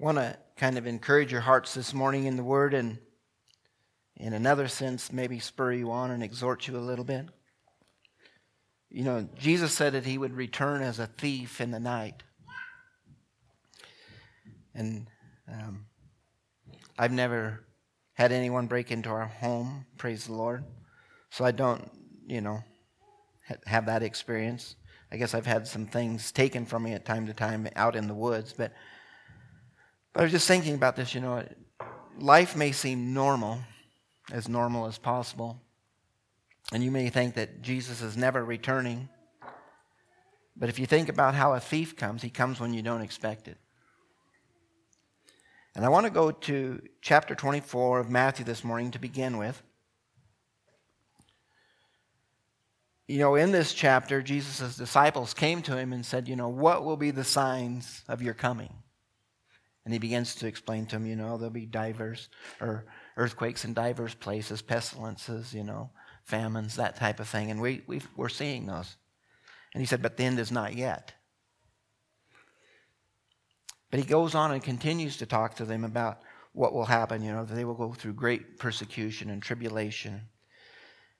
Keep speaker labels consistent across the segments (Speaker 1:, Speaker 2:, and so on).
Speaker 1: want to kind of encourage your hearts this morning in the Word and, in another sense, maybe spur you on and exhort you a little bit. You know, Jesus said that he would return as a thief in the night. And um, I've never had anyone break into our home, praise the Lord. So I don't, you know, have that experience. I guess I've had some things taken from me at time to time out in the woods, but but I was just thinking about this, you know, life may seem normal, as normal as possible. And you may think that Jesus is never returning. But if you think about how a thief comes, he comes when you don't expect it. And I want to go to chapter 24 of Matthew this morning to begin with. You know, in this chapter, Jesus' disciples came to him and said, You know, what will be the signs of your coming? And he begins to explain to them, you know, there'll be divers or earthquakes in diverse places, pestilences, you know, famines, that type of thing. And we, we we're seeing those. And he said, but the end is not yet. But he goes on and continues to talk to them about what will happen, you know, that they will go through great persecution and tribulation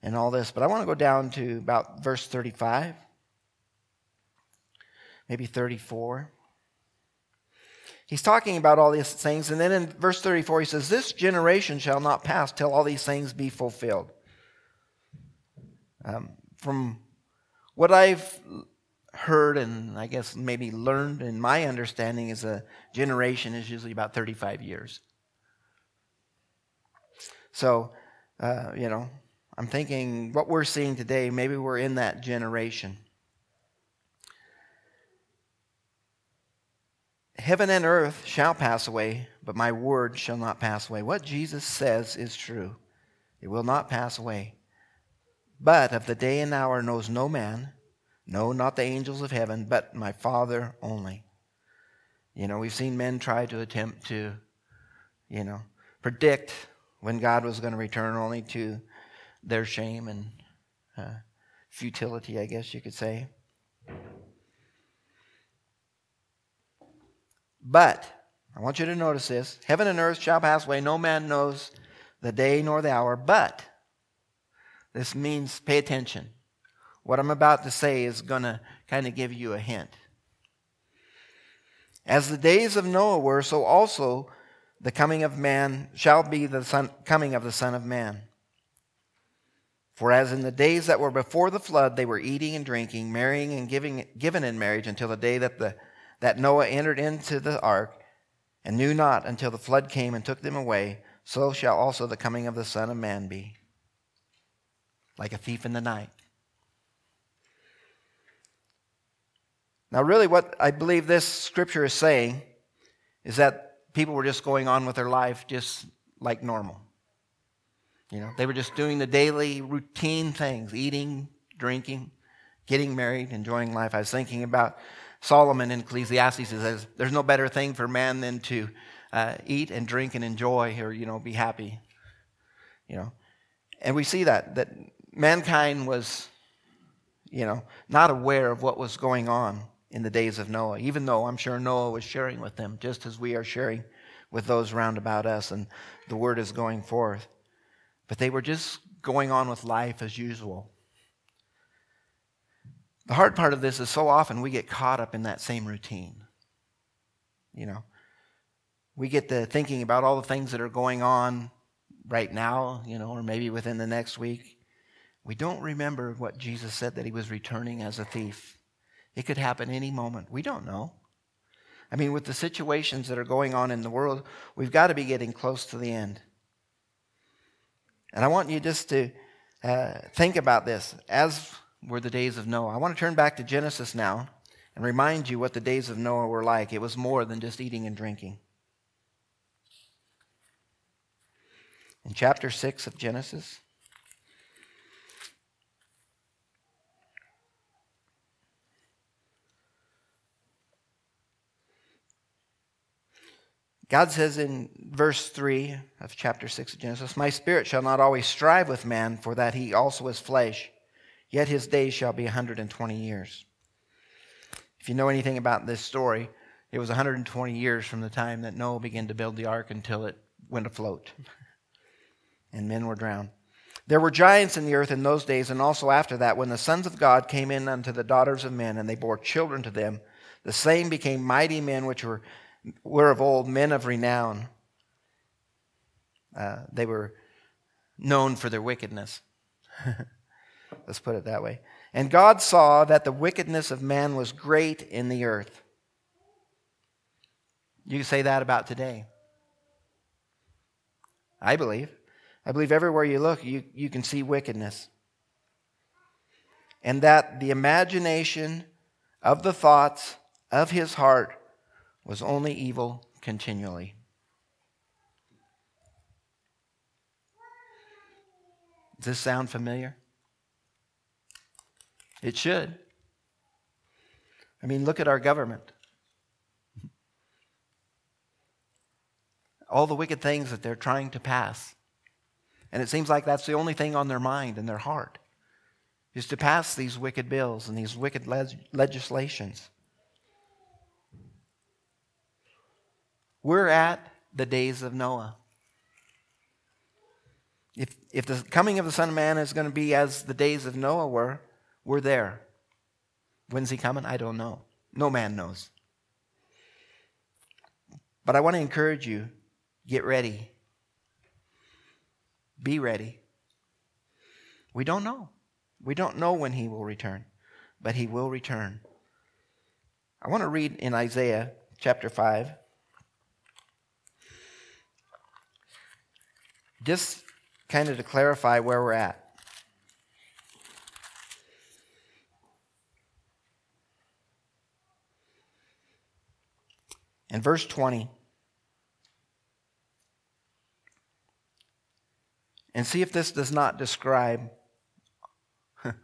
Speaker 1: and all this. But I want to go down to about verse 35, maybe 34. He's talking about all these things. And then in verse 34, he says, This generation shall not pass till all these things be fulfilled. Um, from what I've heard and I guess maybe learned in my understanding is a generation is usually about 35 years. So, uh, you know, I'm thinking what we're seeing today, maybe we're in that generation. Heaven and earth shall pass away, but my word shall not pass away. What Jesus says is true. It will not pass away. But of the day and hour knows no man, no, not the angels of heaven, but my Father only. You know, we've seen men try to attempt to, you know, predict when God was going to return, only to their shame and uh, futility, I guess you could say. But, I want you to notice this heaven and earth shall pass away, no man knows the day nor the hour, but this means pay attention. What I'm about to say is going to kind of give you a hint. As the days of Noah were, so also the coming of man shall be the son, coming of the Son of Man. For as in the days that were before the flood, they were eating and drinking, marrying and giving, given in marriage until the day that the that Noah entered into the ark and knew not until the flood came and took them away, so shall also the coming of the Son of Man be. Like a thief in the night. Now, really, what I believe this scripture is saying is that people were just going on with their life just like normal. You know, they were just doing the daily routine things eating, drinking, getting married, enjoying life. I was thinking about Solomon in Ecclesiastes says, There's no better thing for man than to uh, eat and drink and enjoy or, you know, be happy. You know, and we see that, that mankind was, you know, not aware of what was going on in the days of Noah, even though I'm sure Noah was sharing with them, just as we are sharing with those round about us, and the word is going forth. But they were just going on with life as usual. The hard part of this is so often we get caught up in that same routine. You know, we get to thinking about all the things that are going on right now, you know, or maybe within the next week. We don't remember what Jesus said that he was returning as a thief. It could happen any moment. We don't know. I mean, with the situations that are going on in the world, we've got to be getting close to the end. And I want you just to uh, think about this. As were the days of Noah. I want to turn back to Genesis now and remind you what the days of Noah were like. It was more than just eating and drinking. In chapter 6 of Genesis, God says in verse 3 of chapter 6 of Genesis, My spirit shall not always strive with man, for that he also is flesh yet his days shall be 120 years. If you know anything about this story, it was 120 years from the time that Noah began to build the ark until it went afloat. and men were drowned. There were giants in the earth in those days, and also after that, when the sons of God came in unto the daughters of men, and they bore children to them. The same became mighty men which were, were of old, men of renown. Uh, they were known for their wickedness. Let's put it that way. And God saw that the wickedness of man was great in the earth. You can say that about today. I believe. I believe everywhere you look, you, you can see wickedness. And that the imagination of the thoughts of his heart was only evil continually. Does this sound familiar? It should. I mean, look at our government. All the wicked things that they're trying to pass. And it seems like that's the only thing on their mind and their heart is to pass these wicked bills and these wicked legislations. We're at the days of Noah. If, if the coming of the Son of Man is going to be as the days of Noah were, we're there. When's he coming? I don't know. No man knows. But I want to encourage you get ready. Be ready. We don't know. We don't know when he will return, but he will return. I want to read in Isaiah chapter 5. Just kind of to clarify where we're at. In verse 20, and see if this does not describe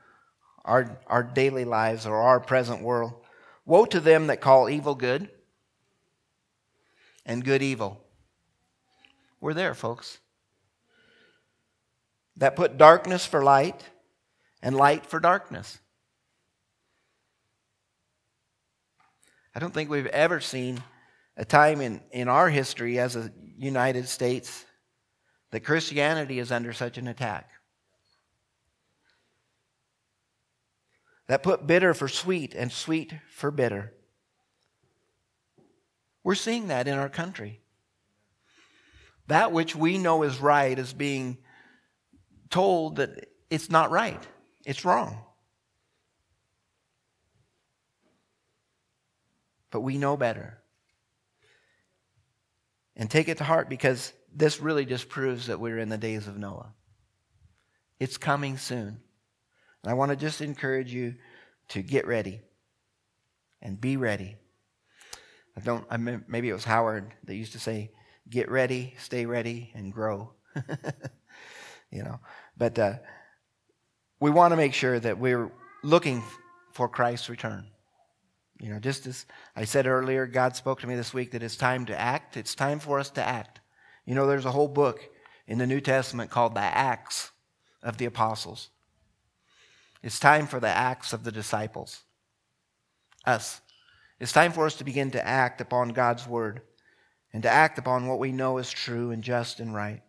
Speaker 1: our, our daily lives or our present world. Woe to them that call evil good and good evil. We're there, folks. That put darkness for light and light for darkness. I don't think we've ever seen a time in, in our history as a United States that Christianity is under such an attack. That put bitter for sweet and sweet for bitter. We're seeing that in our country. That which we know is right is being told that it's not right, it's wrong. But we know better and take it to heart because this really just proves that we're in the days of Noah. It's coming soon. And I want to just encourage you to get ready and be ready. I don't, I mean, maybe it was Howard that used to say, get ready, stay ready, and grow. you know, but uh, we want to make sure that we're looking for Christ's return. You know, just as I said earlier, God spoke to me this week that it's time to act. It's time for us to act. You know, there's a whole book in the New Testament called the Acts of the Apostles. It's time for the acts of the disciples. Us. It's time for us to begin to act upon God's word and to act upon what we know is true and just and right.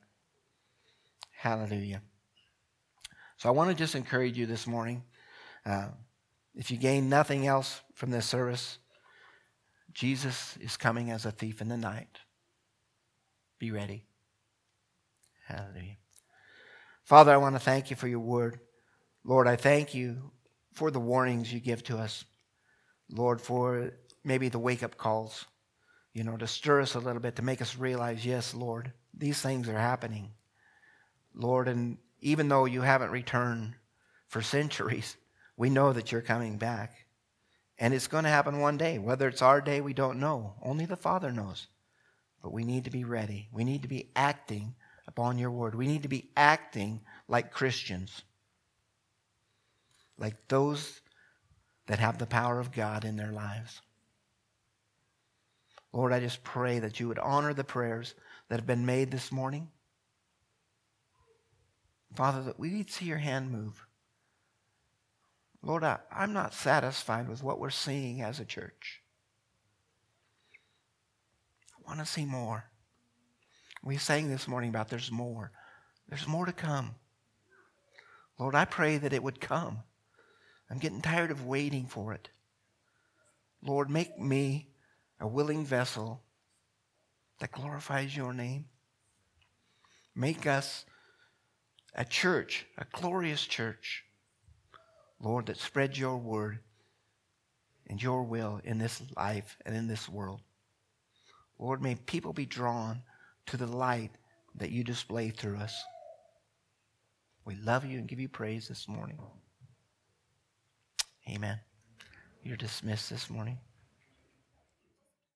Speaker 1: Hallelujah. So I want to just encourage you this morning. Uh, if you gain nothing else from this service, Jesus is coming as a thief in the night. Be ready. Hallelujah. Father, I want to thank you for your word. Lord, I thank you for the warnings you give to us. Lord, for maybe the wake up calls, you know, to stir us a little bit, to make us realize, yes, Lord, these things are happening. Lord, and even though you haven't returned for centuries, we know that you're coming back. And it's going to happen one day. Whether it's our day, we don't know. Only the Father knows. But we need to be ready. We need to be acting upon your word. We need to be acting like Christians, like those that have the power of God in their lives. Lord, I just pray that you would honor the prayers that have been made this morning. Father, that we would see your hand move. Lord, I, am not satisfied with what we're seeing as a church. I want to see more. We sang this morning about there's more. There's more to come. Lord, I pray that it would come. I'm getting tired of waiting for it. Lord, make me a willing vessel that glorifies your name. Make us a church, a glorious church, Lord, that spreads your word and your will in this life and in this world. Lord, may people be drawn to the light that you display through us. We love you and give you praise this morning. Amen. You're dismissed this morning.